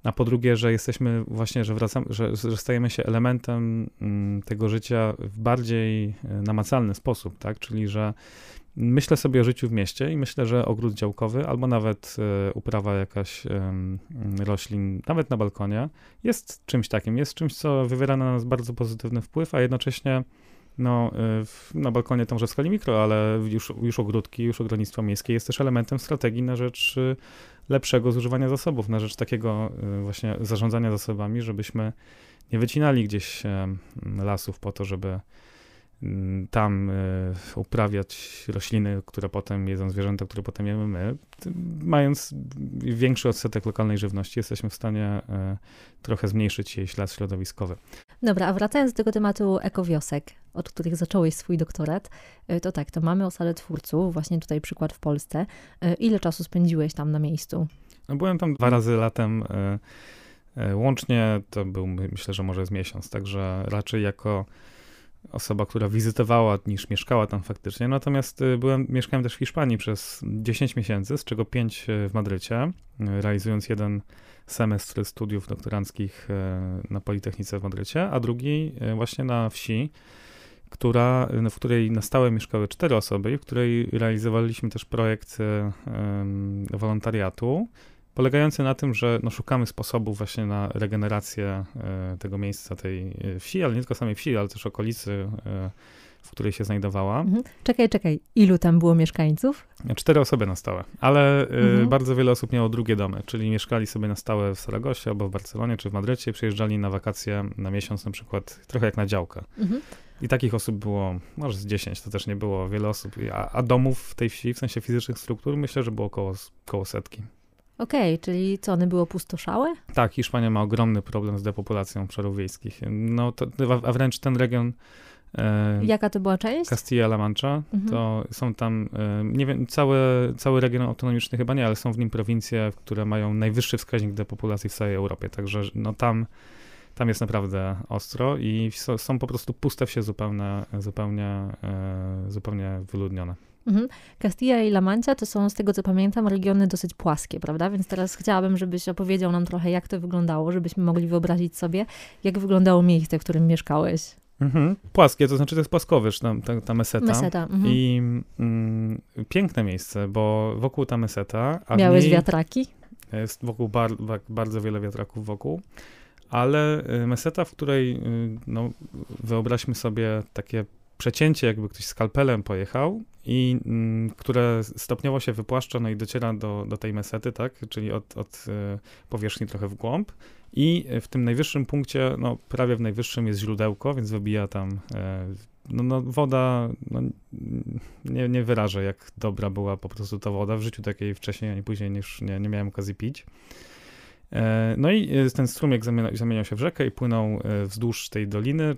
a po drugie, że jesteśmy właśnie, że, wracamy, że, że stajemy się elementem mm, tego życia w bardziej y, namacalny sposób, tak? Czyli, że Myślę sobie o życiu w mieście i myślę, że ogród działkowy albo nawet e, uprawa jakaś roślin, nawet na balkonie, jest czymś takim, jest czymś, co wywiera na nas bardzo pozytywny wpływ, a jednocześnie no, e, na balkonie to może w skali mikro, ale już, już ogródki, już ogrodnictwo miejskie jest też elementem strategii na rzecz e, lepszego zużywania zasobów, na rzecz takiego właśnie zarządzania zasobami, żebyśmy nie wycinali gdzieś lasów po to, żeby tam e, uprawiać rośliny, które potem jedzą zwierzęta, które potem jemy my, mając większy odsetek lokalnej żywności, jesteśmy w stanie e, trochę zmniejszyć jej ślad środowiskowy. Dobra, a wracając do tego tematu ekowiosek, od których zacząłeś swój doktorat, e, to tak, to mamy osadę twórców, właśnie tutaj przykład w Polsce. Ile czasu spędziłeś tam na miejscu? No byłem tam dwa razy latem. Łącznie to był, myślę, że może z miesiąc, także raczej jako osoba, która wizytowała niż mieszkała tam faktycznie. Natomiast y, byłem, mieszkałem też w Hiszpanii przez 10 miesięcy, z czego 5 y, w Madrycie, y, realizując jeden semestr studiów doktoranckich na Politechnice w Madrycie, a drugi właśnie na wsi, która, w której na stałe mieszkały cztery osoby, w której realizowaliśmy też projekt wolontariatu polegający na tym, że no, szukamy sposobów właśnie na regenerację e, tego miejsca, tej e, wsi, ale nie tylko samej wsi, ale też okolicy, e, w której się znajdowała. Mhm. Czekaj, czekaj, ilu tam było mieszkańców? Cztery osoby na stałe, ale mhm. bardzo wiele osób miało drugie domy, czyli mieszkali sobie na stałe w Saragosie albo w Barcelonie czy w Madrycie, przyjeżdżali na wakacje na miesiąc na przykład, trochę jak na działkę. Mhm. I takich osób było może z 10, to też nie było wiele osób. A, a domów w tej wsi, w sensie fizycznych struktur, myślę, że było około, około setki. Okej, okay, czyli co, one były opustoszałe? Tak, Hiszpania ma ogromny problem z depopulacją obszarów wiejskich. No, to, a wręcz ten region e, Jaka to była część? Castilla-La Mancha. Mhm. To są tam, e, nie wiem, cały, cały region autonomiczny chyba nie, ale są w nim prowincje, które mają najwyższy wskaźnik depopulacji w całej Europie. Także no, tam, tam jest naprawdę ostro i są, są po prostu puste wsie zupełnie, zupełnie, e, zupełnie wyludnione. Mhm. Castilla i La Mancha to są, z tego co pamiętam, regiony dosyć płaskie, prawda? Więc teraz chciałabym, żebyś opowiedział nam trochę, jak to wyglądało, żebyśmy mogli wyobrazić sobie, jak wyglądało miejsce, w którym mieszkałeś. Mhm. Płaskie, to znaczy to jest płaskowyż, ta, ta, ta meseta. Meseta. Mhm. I mm, piękne miejsce, bo wokół ta meseta... Miałeś wiatraki? Jest wokół bar, bardzo wiele wiatraków wokół, ale y, meseta, w której, y, no, wyobraźmy sobie takie przecięcie, jakby ktoś skalpelem pojechał i mm, które stopniowo się wypłaszcza, no i dociera do, do tej mesety, tak, czyli od, od y, powierzchni trochę w głąb I w tym najwyższym punkcie, no prawie w najwyższym jest źródełko, więc wybija tam no, no, woda, no, nie, nie wyrażę, jak dobra była po prostu ta woda. W życiu takiej wcześniej ani później niż nie, nie miałem okazji pić. E, no i e, ten strumyk zamieniał się w rzekę i płynął e, wzdłuż tej doliny,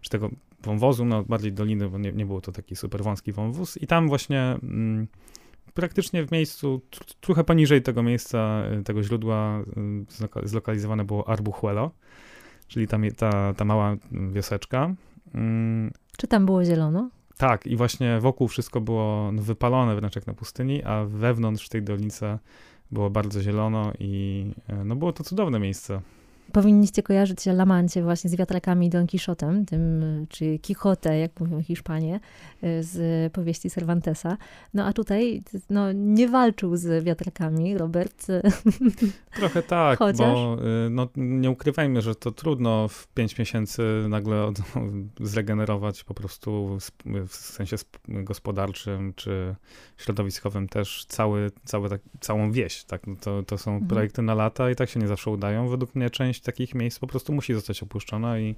czy tego wąwozu, no bardziej doliny, bo nie, nie było to taki super wąski wąwóz. I tam właśnie mm, praktycznie w miejscu, trochę poniżej tego miejsca, tego źródła zlokalizowane było Arbuchuelo, czyli ta, ta, ta mała wioseczka. Mm. Czy tam było zielono? Tak, i właśnie wokół wszystko było no, wypalone wręcz jak na pustyni, a wewnątrz tej dolnicy było bardzo zielono i e, no, było to cudowne miejsce. Powinniście kojarzyć Lamancie właśnie z wiatrakami Don Quixotem, tym, czy Quixote, jak mówią Hiszpanie, y, z powieści Cervantesa. No a tutaj no, nie walczył z wiatrakami Robert. [LAUGHS] Trochę tak, Chociaż... bo y, no, nie ukrywajmy, że to trudno w pięć miesięcy nagle od, [LAUGHS] zregenerować po prostu w sensie gospodarczym czy środowiskowym też cały, cały, tak, całą wieś. Tak? No to, to są mhm. projekty na lata i tak się nie zawsze udają. Według mnie część takich miejsc po prostu musi zostać opuszczona i,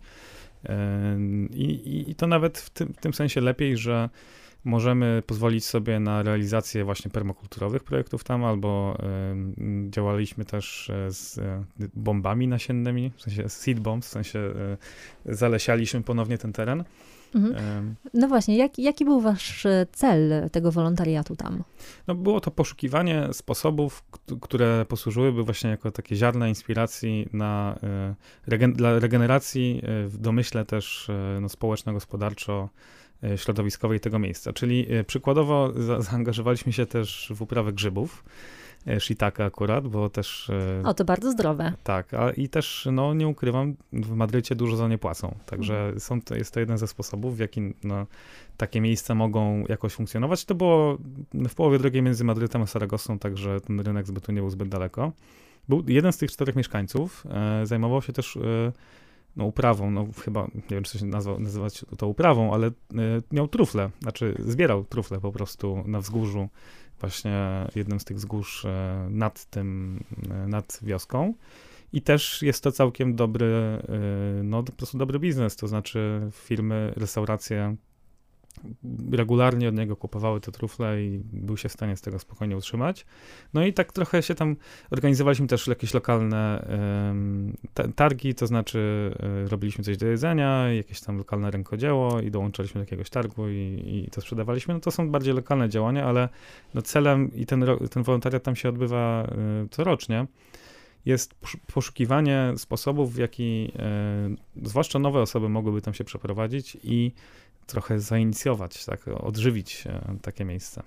i, i to nawet w tym, w tym sensie lepiej, że możemy pozwolić sobie na realizację właśnie permakulturowych projektów tam, albo działaliśmy też e, z e, bombami nasiennymi, w sensie seed bombs, w sensie y, zalesialiśmy ponownie ten teren. Mhm. No właśnie, jak, jaki był wasz cel tego wolontariatu tam? No było to poszukiwanie sposobów, które posłużyłyby właśnie jako takie ziarna inspiracji na, regen dla regeneracji w domyśle też no, społeczno-gospodarczo E, środowiskowej tego miejsca. Czyli e, przykładowo za, zaangażowaliśmy się też w uprawę grzybów, e, shiitake akurat, bo też... O, to bardzo zdrowe. Tak, a i też, no nie ukrywam, w Madrycie dużo za nie płacą, także mhm. są to, jest to jeden ze sposobów, w jaki no, takie miejsca mogą jakoś funkcjonować. To było w połowie drogi między Madrytem a Saragosą, także ten rynek zbytu nie był zbyt daleko. Był jeden z tych czterech mieszkańców, e, zajmował się też e, no, uprawą, no chyba, nie wiem, czy się nazwał, nazywać to uprawą, ale y, miał trufle, znaczy zbierał trufle po prostu na wzgórzu, właśnie jednym z tych wzgórz y, nad tym, y, nad wioską. I też jest to całkiem dobry, no po prostu dobry biznes, to znaczy firmy, restauracje regularnie od niego kupowały te trufle i był się w stanie z tego spokojnie utrzymać. No i tak trochę się tam organizowaliśmy też jakieś lokalne targi, to znaczy um, robiliśmy coś do jedzenia, jakieś tam lokalne rękodzieło i dołączaliśmy do jakiegoś targu i, i to sprzedawaliśmy. No to są bardziej lokalne działania, ale no celem i ten, ten wolontariat tam się odbywa y, corocznie jest poszukiwanie sposobów, w jaki y, zwłaszcza nowe osoby mogłyby tam się przeprowadzić i trochę zainicjować, tak, odżywić e, takie miejsce.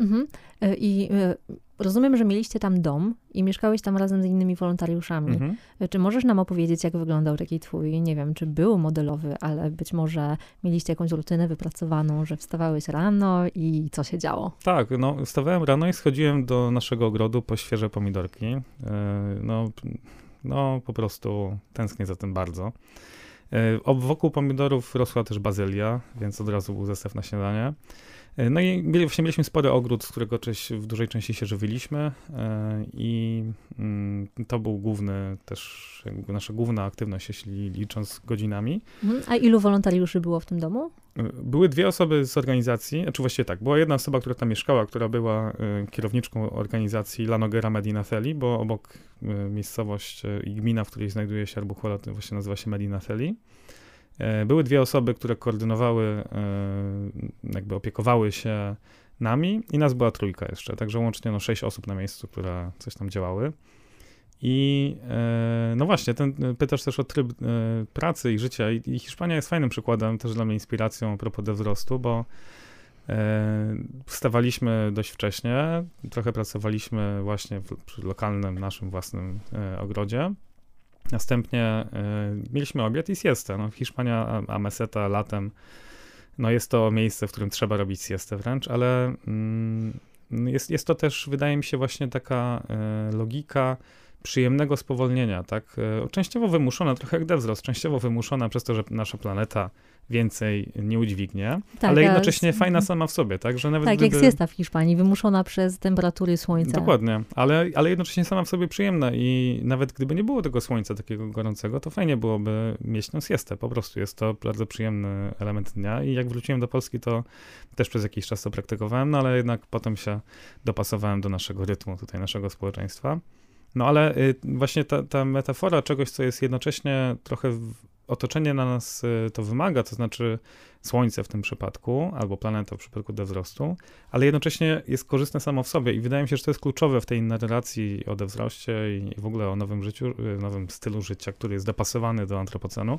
Mhm. E, I e, rozumiem, że mieliście tam dom i mieszkałeś tam razem z innymi wolontariuszami. Mhm. Czy możesz nam opowiedzieć, jak wyglądał taki twój, nie wiem, czy był modelowy, ale być może mieliście jakąś rutynę wypracowaną, że wstawałeś rano i co się działo? Tak, no wstawałem rano i schodziłem do naszego ogrodu po świeże pomidorki. No, no po prostu tęsknię za tym bardzo. E, wokół pomidorów rosła też bazylia, więc od razu był zestaw na śniadanie. E, no i właśnie mieliśmy spory ogród, z którego część, w dużej części się żywiliśmy e, i mm, to był główny też, jakby nasza główna aktywność, jeśli licząc godzinami. Mhm. A ilu wolontariuszy było w tym domu? Były dwie osoby z organizacji, czy znaczy właściwie tak, była jedna osoba, która tam mieszkała, która była kierowniczką organizacji Lanogera Medina Feli, bo obok miejscowość i gmina, w której znajduje się Arbuchola, to właśnie nazywa się Medina Feli. E, były dwie osoby, które koordynowały, e, jakby opiekowały się nami i nas była trójka jeszcze, także łącznie no, sześć osób na miejscu, które coś tam działały. I e, no właśnie, ten, pytasz też o tryb pracy i życia i, Hiszpania jest fajnym przykładem, też dla mnie inspiracją a propos wzrostu, bo wstawaliśmy dość wcześnie, trochę pracowaliśmy właśnie w, przy lokalnym, naszym własnym ogrodzie, Następnie y, mieliśmy obiad i siestę. No, Hiszpania, a meseta latem, no jest to miejsce, w którym trzeba robić siestę wręcz, ale mm, jest, jest to też, wydaje mi się, właśnie taka y, logika przyjemnego spowolnienia, tak? E, częściowo wymuszona, trochę jak wzrost, częściowo wymuszona przez to, że nasza planeta więcej nie udźwignie, tak, ale jednocześnie z... fajna sama w sobie, tak? Że nawet tak, gdyby... jak siesta w Hiszpanii, wymuszona przez temperatury słońca. Dokładnie, ale, ale jednocześnie sama w sobie przyjemna i nawet gdyby nie było tego słońca takiego gorącego, to fajnie byłoby mieć tę siestę, po prostu jest to bardzo przyjemny element dnia i jak wróciłem do Polski, to też przez jakiś czas to praktykowałem, no ale jednak potem się dopasowałem do naszego rytmu, tutaj naszego społeczeństwa. No ale y, właśnie ta, ta metafora czegoś, co jest jednocześnie trochę otoczenie na nas y, to wymaga, to znaczy Słońce w tym przypadku, albo planeta w przypadku wzrostu, ale jednocześnie jest korzystne samo w sobie i wydaje mi się, że to jest kluczowe w tej narracji o wzroście i w ogóle o nowym życiu, y, nowym stylu życia, który jest dopasowany do antropocenu,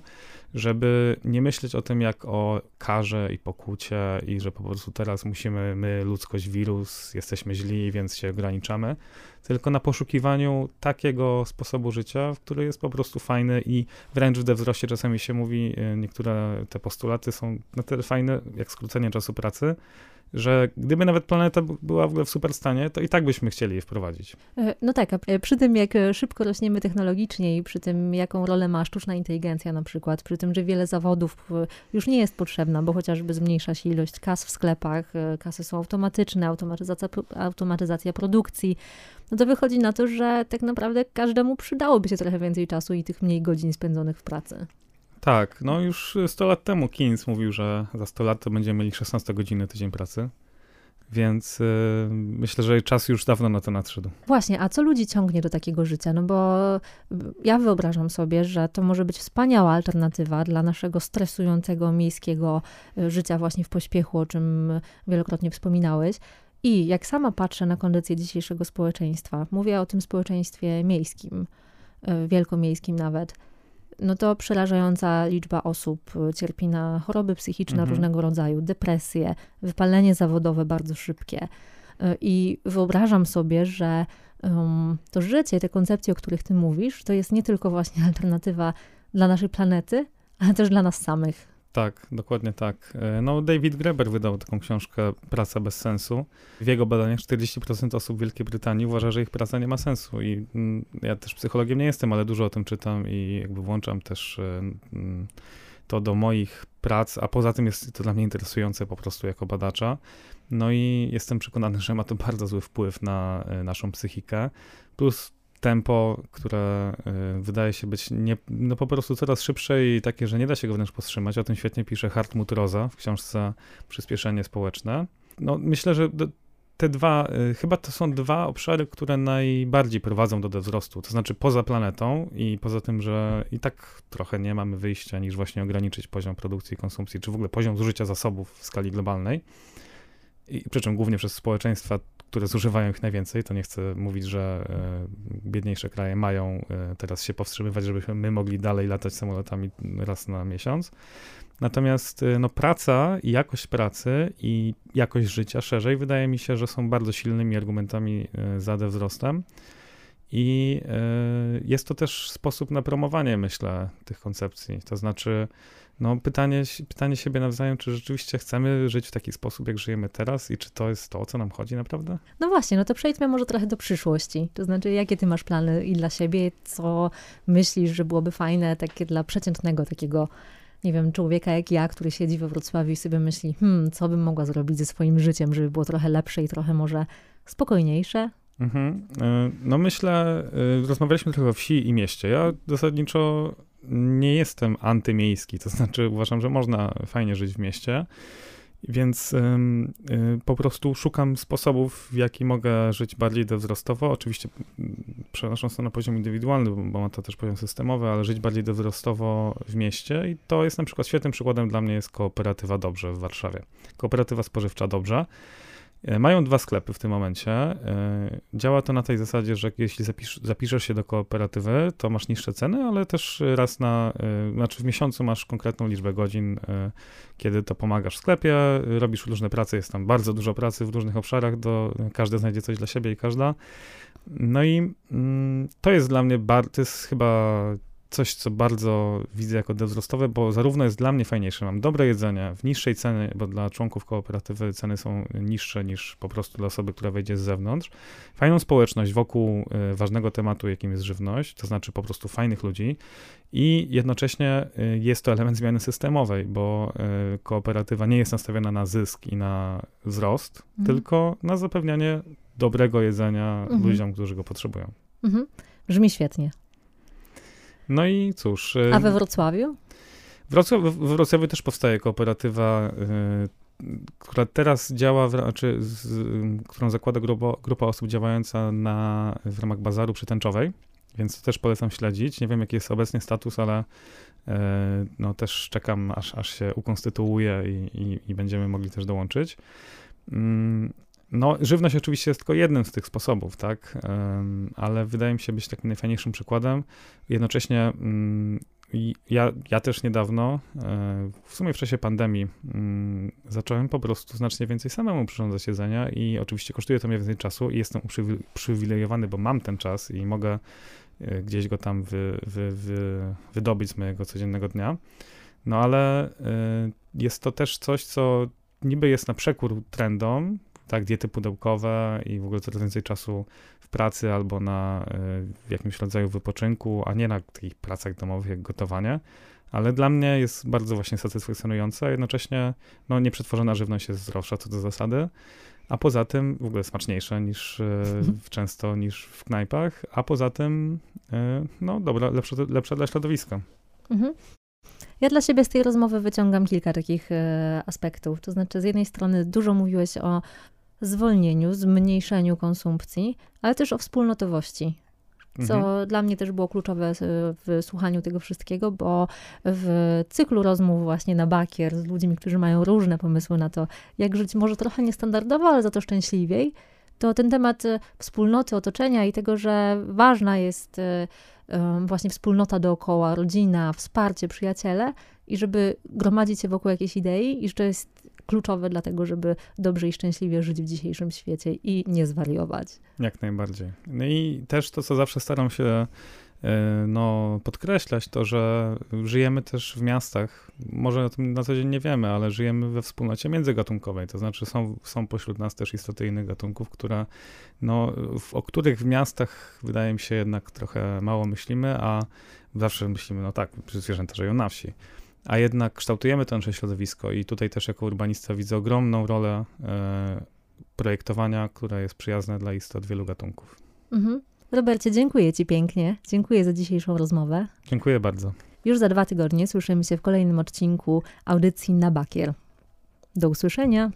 żeby nie myśleć o tym jak o karze i pokucie i że po prostu teraz musimy, my, ludzkość, wirus, jesteśmy źli, więc się ograniczamy, tylko na poszukiwaniu takiego sposobu życia, który jest po prostu fajny i wręcz w wzroście czasami się mówi, y, niektóre te postulaty są na tyle fajne, jak skrócenie czasu pracy, że gdyby nawet planeta była w ogóle w super stanie, to i tak byśmy chcieli je wprowadzić. E, no tak, a przy tym jak e, szybko rośniemy technologicznie i przy tym jaką rolę ma sztuczna inteligencja na przykład, przy tym, że wiele zawodów e, już nie jest potrzebna, bo chociażby zmniejsza się ilość kas w sklepach, kasy są automatyczne, automatyzacja, automatyzacja produkcji, no to wychodzi na to, że tak naprawdę każdemu przydałoby się trochę więcej czasu i tych mniej godzin spędzonych w pracy. Tak, no już 100 lat temu Keynes mówił, że za 100 lat to będziemy mieli 16 godziny tydzień pracy. Więc yy, myślę, że czas już dawno na to nadszedł. Właśnie, a co ludzi ciągnie do takiego życia? No bo ja wyobrażam sobie, że to może być wspaniała alternatywa dla naszego stresującego miejskiego y, życia właśnie w pośpiechu, o czym wielokrotnie wspominałeś. I jak sama patrzę na kondycję dzisiejszego społeczeństwa, mówię o tym społeczeństwie miejskim, y, wielkomiejskim nawet, no to przerażająca liczba osób y, cierpi na choroby psychiczne mhm. różnego rodzaju, depresje, wypalenie zawodowe bardzo szybkie. Y, I wyobrażam sobie, że um, to życie, te koncepcje, o których ty mówisz, to jest nie tylko właśnie [LAUGHS] alternatywa dla naszej planety, ale też dla nas samych. Tak, dokładnie tak. E, no, David Graeber wydał taką książkę Praca bez sensu. W jego badaniach 40% osób w Wielkiej Brytanii uważa, że ich praca nie ma sensu. I mm, ja też psychologiem nie jestem, ale dużo o tym czytam i jakby włączam też e, to do moich prac, a poza tym jest to dla mnie interesujące po prostu jako badacza. No i jestem przekonany, że ma to bardzo zły wpływ na e, naszą psychikę. Plus tempo, które y, wydaje się być nie, no po prostu coraz szybsze i takie, że nie da się go wręcz powstrzymać. O tym świetnie pisze Hartmut Roza w książce Przyspieszenie społeczne. No, myślę, że te dwa, y, chyba to są dwa obszary, które najbardziej prowadzą do wzrostu. To znaczy poza planetą i poza tym, że i tak trochę nie mamy wyjścia niż właśnie ograniczyć poziom produkcji i konsumpcji, czy w ogóle poziom zużycia zasobów w skali globalnej. I przy czym głównie przez społeczeństwa które zużywają ich najwięcej, to nie chcę mówić, że e, biedniejsze kraje mają e, teraz się powstrzymywać, żebyśmy my mogli dalej latać samolotami raz na miesiąc. Natomiast e, no, praca i jakość pracy i jakość życia szerzej wydaje mi się, że są bardzo silnymi argumentami za wzrostem. I jest to też sposób na promowanie, myślę, tych koncepcji. To znaczy, no, pytanie, pytanie siebie nawzajem, czy rzeczywiście chcemy żyć w taki sposób, jak żyjemy teraz i czy to jest to, o co nam chodzi naprawdę? No właśnie, no to przejdźmy może trochę do przyszłości. To znaczy, jakie ty masz plany i dla siebie, co myślisz, że byłoby fajne takie dla przeciętnego takiego nie wiem, człowieka jak ja, który siedzi we Wrocławiu i sobie myśli, hmm, co bym mogła zrobić ze swoim życiem, żeby było trochę lepsze i trochę może spokojniejsze? Mhm. E, no myślę, e, rozmawialiśmy trochę o wsi i mieście. Ja zasadniczo nie jestem antymiejski, to [LAUGHS] znaczy uważam, że można fajnie żyć w mieście, więc y, po prostu szukam sposobów, w jaki mogę żyć bardziej wzrostowo. Oczywiście mm, przenosząc to na poziom indywidualny, bo ma to też poziom systemowy, ale żyć bardziej wzrostowo w mieście i to jest na przykład świetnym przykładem dla mnie jest kooperatywa Dobrze w Warszawie. Kooperatywa spożywcza Dobrze E, mają dwa sklepy w tym momencie. E, działa to na tej zasadzie, że jeśli zapisz, zapiszesz się do kooperatywy, to masz niższe ceny, ale też raz na, e, znaczy w miesiącu masz konkretną liczbę godzin, kiedy to pomagasz w sklepie, robisz różne prace, jest tam bardzo dużo pracy w różnych obszarach, do, każdy znajdzie coś dla siebie i każda. No i mm, to jest dla mnie, bar, to jest chyba coś, co bardzo widzę jako wzrostowe, bo zarówno jest dla mnie fajniejsze, mam dobre jedzenie w niższej cenie, bo dla członków kooperatywy ceny są niższe niż po prostu dla osoby, która wejdzie z zewnątrz. Fajną społeczność wokół y, ważnego tematu, jakim jest żywność, to znaczy po prostu fajnych ludzi i jednocześnie y, jest to element zmiany systemowej, bo y, kooperatywa nie jest nastawiona na zysk i na wzrost, mhm. tylko na zapewnianie dobrego jedzenia mhm. ludziom, którzy go potrzebują. Mhm. Brzmi świetnie. No i cóż. A we Wrocławiu? Wrocław, w Wrocławiu też powstaje kooperatywa, y, która teraz działa, w, czy z, którą zakłada grupa, grupa osób działająca na, w ramach bazaru przytęczowej, więc też polecam śledzić. Nie wiem, jaki jest obecnie status, ale y, no, też czekam, aż, aż się ukonstytuuje i, i, i będziemy mogli też dołączyć. No, żywność oczywiście jest tylko jednym z tych sposobów, tak, ale wydaje mi się być takim najfajniejszym przykładem. Jednocześnie mm, ja, ja też niedawno, e, w sumie w czasie pandemii, mm, zacząłem po prostu znacznie więcej samemu przyrządzać jedzenia i oczywiście kosztuje to mnie więcej czasu i jestem uprzywilejowany, bo mam ten czas i mogę e, gdzieś go tam wy, wy, wy, wydobyć z mojego codziennego dnia. No ale e, jest to też coś, co niby jest na przekór trendom, tak, diety pudełkowe i w ogóle coraz więcej czasu w pracy albo na w jakimś rodzaju wypoczynku, a nie na takich pracach domowych jak gotowanie. Ale dla mnie jest bardzo właśnie satysfakcjonujące, a jednocześnie no, nieprzetworzona żywność jest zdrowsza co do zasady, a poza tym w ogóle smaczniejsza niż e, często niż w knajpach, a poza tym e, no dobra, lepsza, lepsza dla środowiska. Mhm. Ja dla siebie z tej rozmowy wyciągam kilka takich aspektów. To znaczy, z jednej strony dużo mówiłeś o zwolnieniu, zmniejszeniu konsumpcji, ale też o wspólnotowości. Co mhm. dla mnie też było kluczowe w słuchaniu tego wszystkiego, bo w cyklu rozmów właśnie na bakier z ludźmi, którzy mają różne pomysły na to, jak żyć może trochę niestandardowo, ale za to szczęśliwiej, to ten temat e, wspólnoty, otoczenia i tego, że ważna jest e, właśnie wspólnota dookoła, rodzina, wsparcie, przyjaciele i żeby gromadzić się wokół jakiejś idei i że to jest kluczowe dla tego, żeby dobrze i szczęśliwie żyć w dzisiejszym świecie i nie zwariować. Jak najbardziej. No i też to, co zawsze staram się e, no, podkreślać, to, że żyjemy też w miastach, może o tym na co dzień nie wiemy, ale żyjemy we wspólnocie międzygatunkowej, to znaczy są, są pośród nas też istoty innych gatunków, które, no, w, o których w miastach wydaje mi się jednak trochę mało myślimy, a zawsze myślimy, no tak, zwierzęta żyją na wsi a jednak kształtujemy to nasze środowisko i tutaj też jako urbanista widzę ogromną rolę e, projektowania, które jest przyjazne dla istot wielu gatunków. Mhm. Robercie, dziękuję Ci pięknie. Dziękuję za dzisiejszą rozmowę. Dziękuję bardzo. Już za dwa tygodnie słyszymy się w kolejnym odcinku audycji na Bakier. Do usłyszenia.